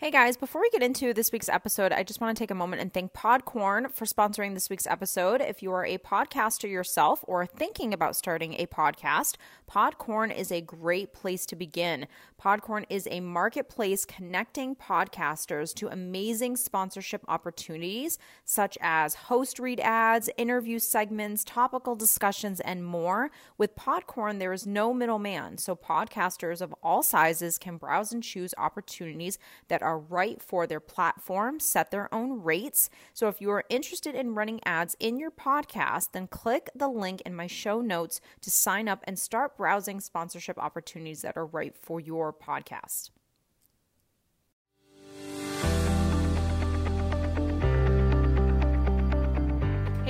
Hey guys, before we get into this week's episode, I just want to take a moment and thank Podcorn for sponsoring this week's episode. If you are a podcaster yourself or thinking about starting a podcast, Podcorn is a great place to begin. Podcorn is a marketplace connecting podcasters to amazing sponsorship opportunities such as host read ads, interview segments, topical discussions, and more. With Podcorn, there is no middleman, so podcasters of all sizes can browse and choose opportunities that are are right for their platform, set their own rates. So if you are interested in running ads in your podcast, then click the link in my show notes to sign up and start browsing sponsorship opportunities that are right for your podcast.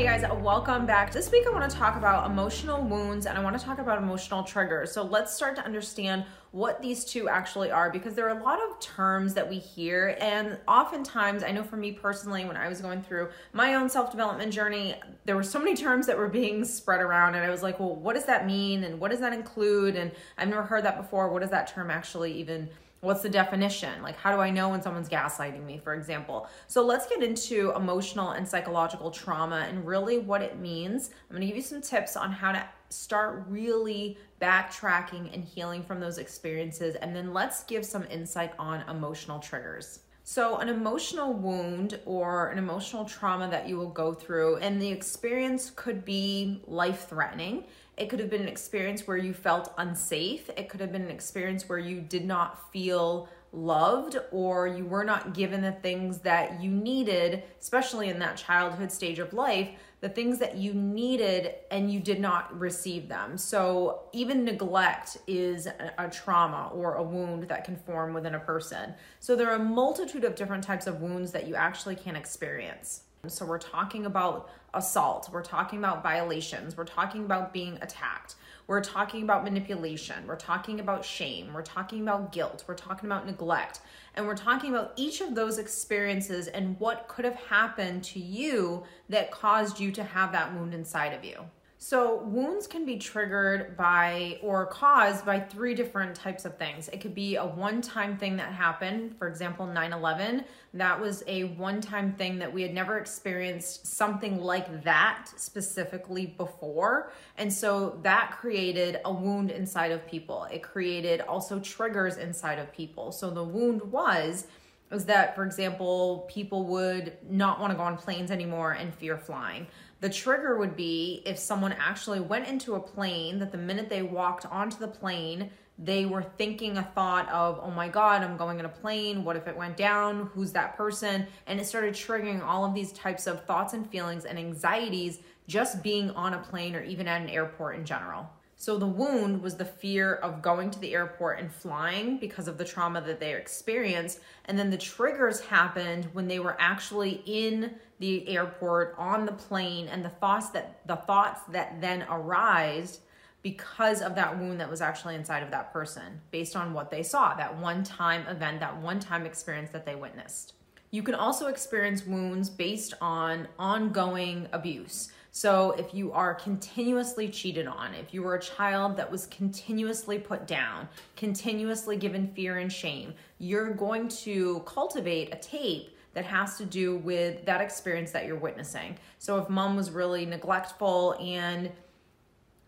Hey guys, welcome back. This week I want to talk about emotional wounds and I want to talk about emotional triggers. So let's start to understand what these two actually are because there are a lot of terms that we hear and oftentimes I know for me personally when I was going through my own self-development journey, there were so many terms that were being spread around and I was like, "Well, what does that mean and what does that include?" And I've never heard that before. What does that term actually even What's the definition? Like, how do I know when someone's gaslighting me, for example? So, let's get into emotional and psychological trauma and really what it means. I'm gonna give you some tips on how to start really backtracking and healing from those experiences. And then let's give some insight on emotional triggers. So, an emotional wound or an emotional trauma that you will go through, and the experience could be life threatening. It could have been an experience where you felt unsafe. It could have been an experience where you did not feel loved or you were not given the things that you needed, especially in that childhood stage of life, the things that you needed and you did not receive them. So, even neglect is a, trauma or a wound that can form within a person. So, there are a multitude of different types of wounds that you actually can experience. So, we're talking about assault, we're talking about violations, we're talking about being attacked, we're talking about manipulation, we're talking about shame, we're talking about guilt, we're talking about neglect, and we're talking about each of those experiences and what could have happened to you that caused you to have that wound inside of you. So, wounds can be triggered by or caused by three different types of things. It could be a one time thing that happened, for example, 9 11. That was a one time thing that we had never experienced something like that specifically before. And so that created a wound inside of people. It created also triggers inside of people. So, the wound was was that, for example, people would not want to go on planes anymore and fear flying. The trigger would be if someone actually went into a plane that the minute they walked onto the plane, they were thinking a thought of, oh my God, I'm going in a plane. What if it went down? Who's that person? And it started triggering all of these types of thoughts and feelings and anxieties just being on a plane or even at an airport in general. So the wound was the fear of going to the airport and flying because of the trauma that they experienced. And then the triggers happened when they were actually in the airport on the plane and the thoughts that the thoughts that then arise because of that wound that was actually inside of that person based on what they saw, that one time event, that one time experience that they witnessed. You can also experience wounds based on ongoing abuse. So, if you are continuously cheated on, if you were a child that was continuously put down, continuously given fear and shame, you're going to cultivate a tape that has to do with that experience that you're witnessing. So, if mom was really neglectful and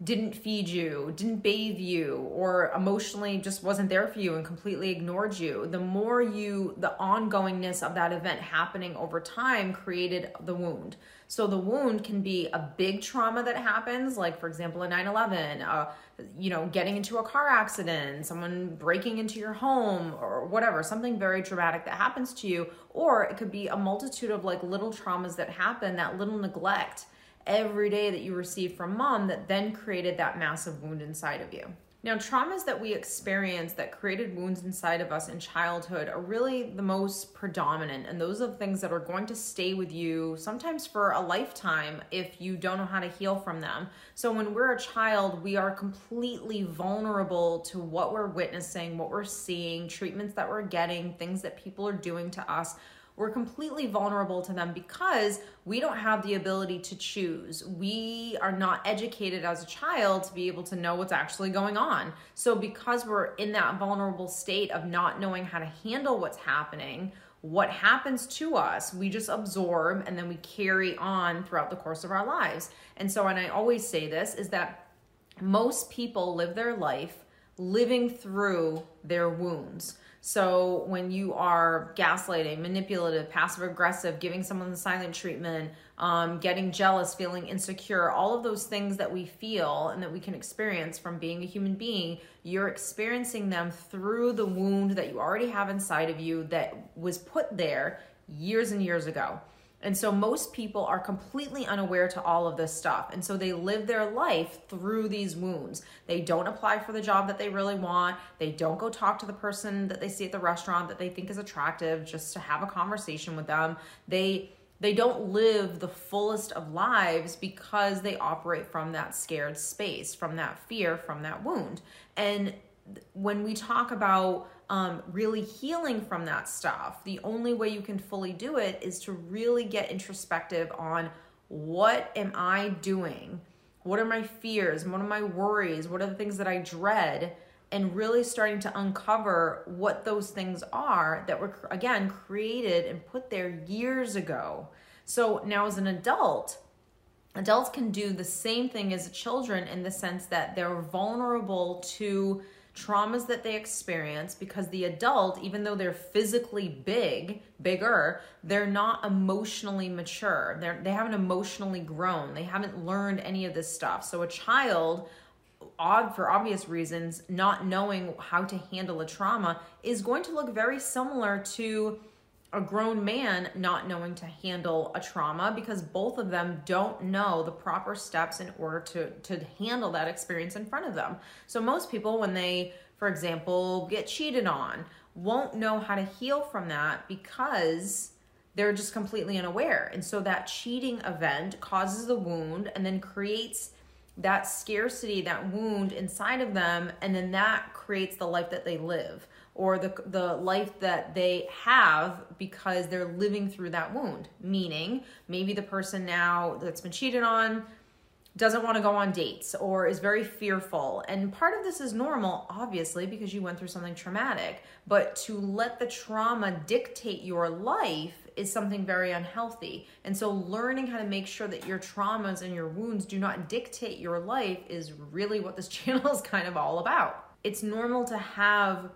didn't feed you, didn't bathe you, or emotionally just wasn't there for you and completely ignored you, the more you, the ongoingness of that event happening over time created the wound. So the wound can be a big trauma that happens, like for example, a 9 11, uh, you know, getting into a car accident, someone breaking into your home, or whatever, something very traumatic that happens to you. Or it could be a multitude of like little traumas that happen, that little neglect every day that you received from mom that then created that massive wound inside of you. Now, traumas that we experience that created wounds inside of us in childhood are really the most predominant, and those are the things that are going to stay with you sometimes for a lifetime if you don't know how to heal from them. So, when we're a child, we are completely vulnerable to what we're witnessing, what we're seeing, treatments that we're getting, things that people are doing to us we're completely vulnerable to them because we don't have the ability to choose. We are not educated as a child to be able to know what's actually going on. So, because we're in that vulnerable state of not knowing how to handle what's happening, what happens to us, we just absorb and then we carry on throughout the course of our lives. And so, and I always say this is that most people live their life living through their wounds. So when you are gaslighting, manipulative, passive aggressive, giving someone the silent treatment, um, getting jealous, feeling insecure, all of those things that we feel and that we can experience from being a human being, you're experiencing them through the wound that you already have inside of you that was put there years and years ago. And so most people are completely unaware to all of this stuff. And so they live their life through these wounds. They don't apply for the job that they really want. They don't go talk to the person that they see at the restaurant that they think is attractive just to have a conversation with them. They they don't live the fullest of lives because they operate from that scared space, from that fear, from that wound. And when we talk about um, really healing from that stuff, the only way you can fully do it is to really get introspective on what am I doing? What are my fears? What are my worries? What are the things that I dread? And really starting to uncover what those things are that were, again, created and put there years ago. So now, as an adult, adults can do the same thing as children in the sense that they're vulnerable to traumas that they experience because the adult, even though they're physically big, bigger, they're not emotionally mature. They're, they haven't emotionally grown. They haven't learned any of this stuff. So a child, odd for obvious reasons, not knowing how to handle a trauma is going to look very similar to a grown man not knowing to handle a trauma because both of them don't know the proper steps in order to to handle that experience in front of them. So most people when they for example get cheated on won't know how to heal from that because they're just completely unaware. And so that cheating event causes the wound and then creates that scarcity, that wound inside of them and then that creates the life that they live or the, the life that they have because they're living through that wound. Meaning, maybe the person now that's been cheated on doesn't want to go on dates or is very fearful. And part of this is normal, obviously, because you went through something traumatic. But to let the trauma dictate your life is something very unhealthy. And so, learning how to make sure that your traumas and your wounds do not dictate your life is really what this channel is kind of all about. It's normal to have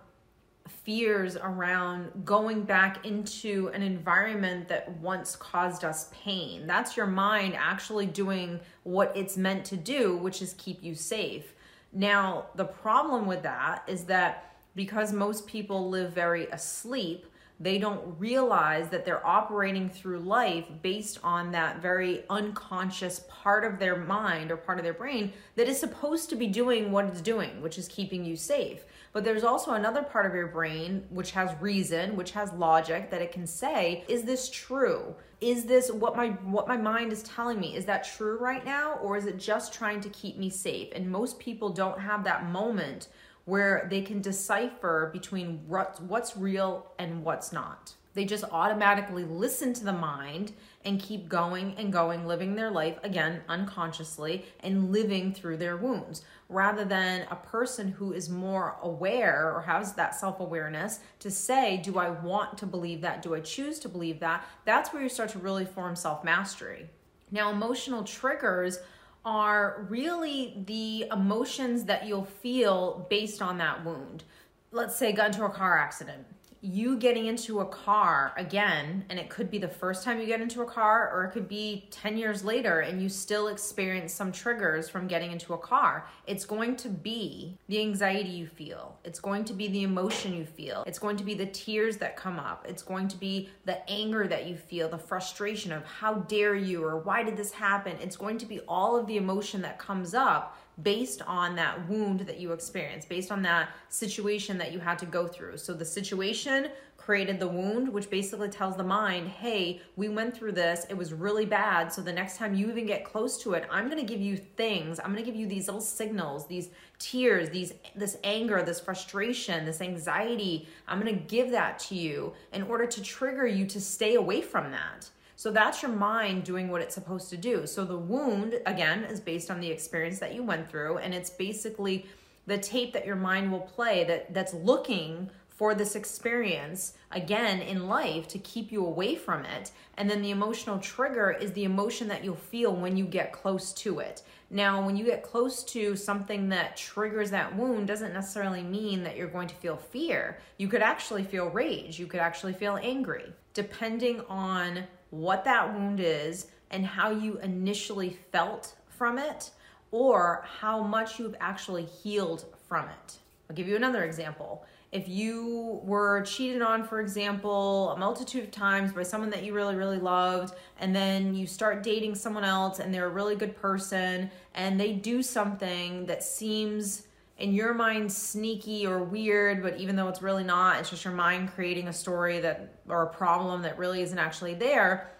fears around going back into an environment that once caused us pain. That's your mind actually doing what it's meant to do, which is keep you safe. Now, the problem with that is that because most people live very asleep, they don't realize that they're operating through life based on that very unconscious part of their mind or part of their brain that is supposed to be doing what it's doing, which is keeping you safe. But there's also another part of your brain which has reason, which has logic that it can say, is this true? Is this what my what my mind is telling me? Is that true right now or is it just trying to keep me safe? And most people don't have that moment where they can decipher between what's real and what's not. They just automatically listen to the mind and keep going and going, living their life again unconsciously and living through their wounds, rather than a person who is more aware or has that self awareness to say, Do I want to believe that? Do I choose to believe that? That's where you start to really form self mastery. Now, emotional triggers are really the emotions that you'll feel based on that wound. Let's say got into a car accident you getting into a car again, and it could be the first time you get into a car, or it could be 10 years later and you still experience some triggers from getting into a car. It's going to be the anxiety you feel, it's going to be the emotion you feel, it's going to be the tears that come up, it's going to be the anger that you feel, the frustration of how dare you, or why did this happen. It's going to be all of the emotion that comes up based on that wound that you experienced, based on that situation that you had to go through. So the situation created the wound, which basically tells the mind, hey, we went through this. It was really bad. So the next time you even get close to it, I'm going to give you things. I'm going to give you these little signals, these tears, these this anger, this frustration, this anxiety. I'm going to give that to you in order to trigger you to stay away from that. So that's your mind doing what it's supposed to do. So the wound, again, is based on the experience that you went through, and it's basically the tape that your mind will play that that's looking for this experience again in life to keep you away from it. And then the emotional trigger is the emotion that you'll feel when you get close to it. Now, when you get close to something that triggers that wound, doesn't necessarily mean that you're going to feel fear. You could actually feel rage, you could actually feel angry, depending on what that wound is and how you initially felt from it or how much you've actually healed from it. I'll give you another example if you were cheated on, for example, a multitude of times by someone that you really, really loved, and then you start dating someone else and they're a really good person and they do something that seems in your mind sneaky or weird, but even though it's really not, it's just your mind creating a story that or a problem that really isn't actually there.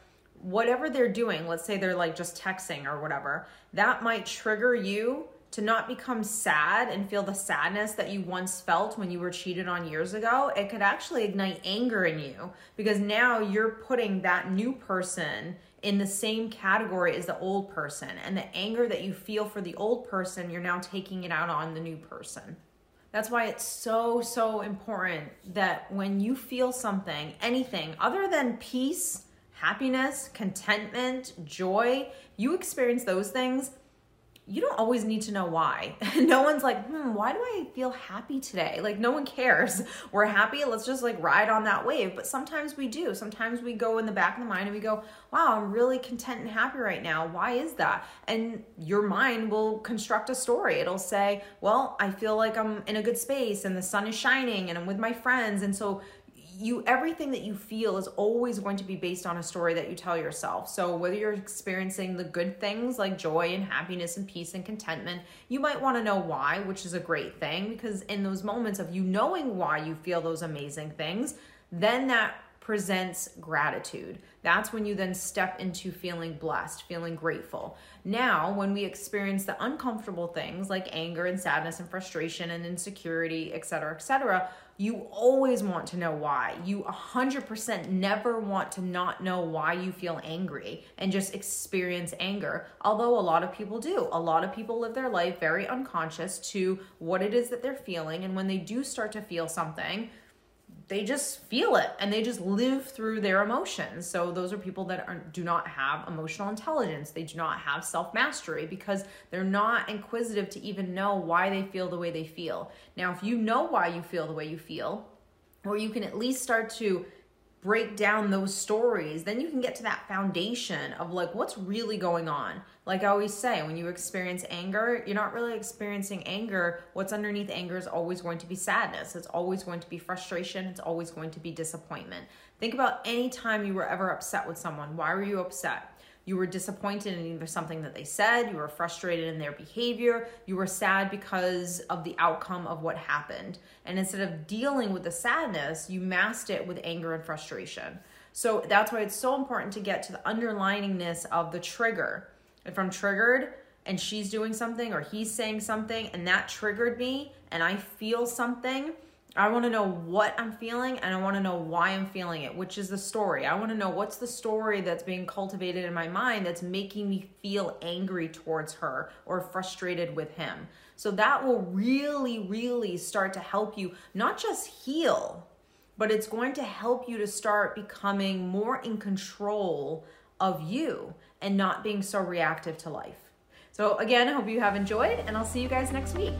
Whatever they're doing, let's say they're like just texting or whatever, that might trigger you to not become sad and feel the sadness that you once felt when you were cheated on years ago, it could actually ignite anger in you because now you're putting that new person in the same category as the old person. And the anger that you feel for the old person, you're now taking it out on the new person. That's why it's so, so important that when you feel something, anything other than peace, happiness, contentment, joy, you experience those things you don't always need to know why. no one's like, hmm, why do I feel happy today? Like, no one cares. We're happy. Let's just like ride on that wave. But sometimes we do. Sometimes we go in the back of the mind and we go, wow, I'm really content and happy right now. Why is that? And your mind will construct a story. It'll say, well, I feel like I'm in a good space and the sun is shining and I'm with my friends. And so you everything that you feel is always going to be based on a story that you tell yourself. So whether you're experiencing the good things like joy and happiness and peace and contentment, you might want to know why, which is a great thing because in those moments of you knowing why you feel those amazing things, then that presents gratitude. That's when you then step into feeling blessed, feeling grateful. Now, when we experience the uncomfortable things like anger and sadness and frustration and insecurity, etc., etc., you always want to know why. You 100% never want to not know why you feel angry and just experience anger. Although a lot of people do. A lot of people live their life very unconscious to what it is that they're feeling. And when they do start to feel something, they just feel it and they just live through their emotions. So those are people that are, do not have emotional intelligence. They do not have self-mastery because they're not inquisitive to even know why they feel the way they feel. Now, if you know why you feel the way you feel, or you can at least start to break down those stories, then you can get to that foundation of like what's really going on. Like I always say, when you experience anger, you're not really experiencing anger. What's underneath anger is always going to be sadness. It's always going to be frustration. It's always going to be disappointment. Think about any time you were ever upset with someone. Why were you upset? You were disappointed in either something that they said, you were frustrated in their behavior, you were sad because of the outcome of what happened. And instead of dealing with the sadness, you masked it with anger and frustration. So that's why it's so important to get to the underliningness of the trigger. If I'm triggered and she's doing something or he's saying something and that triggered me and I feel something, I want to know what I'm feeling and I want to know why I'm feeling it, which is the story. I want to know what's the story that's being cultivated in my mind that's making me feel angry towards her or frustrated with him. So that will really, really start to help you not just heal, but it's going to help you to start becoming more in control of you and not being so reactive to life. So, again, I hope you have enjoyed, and I'll see you guys next week.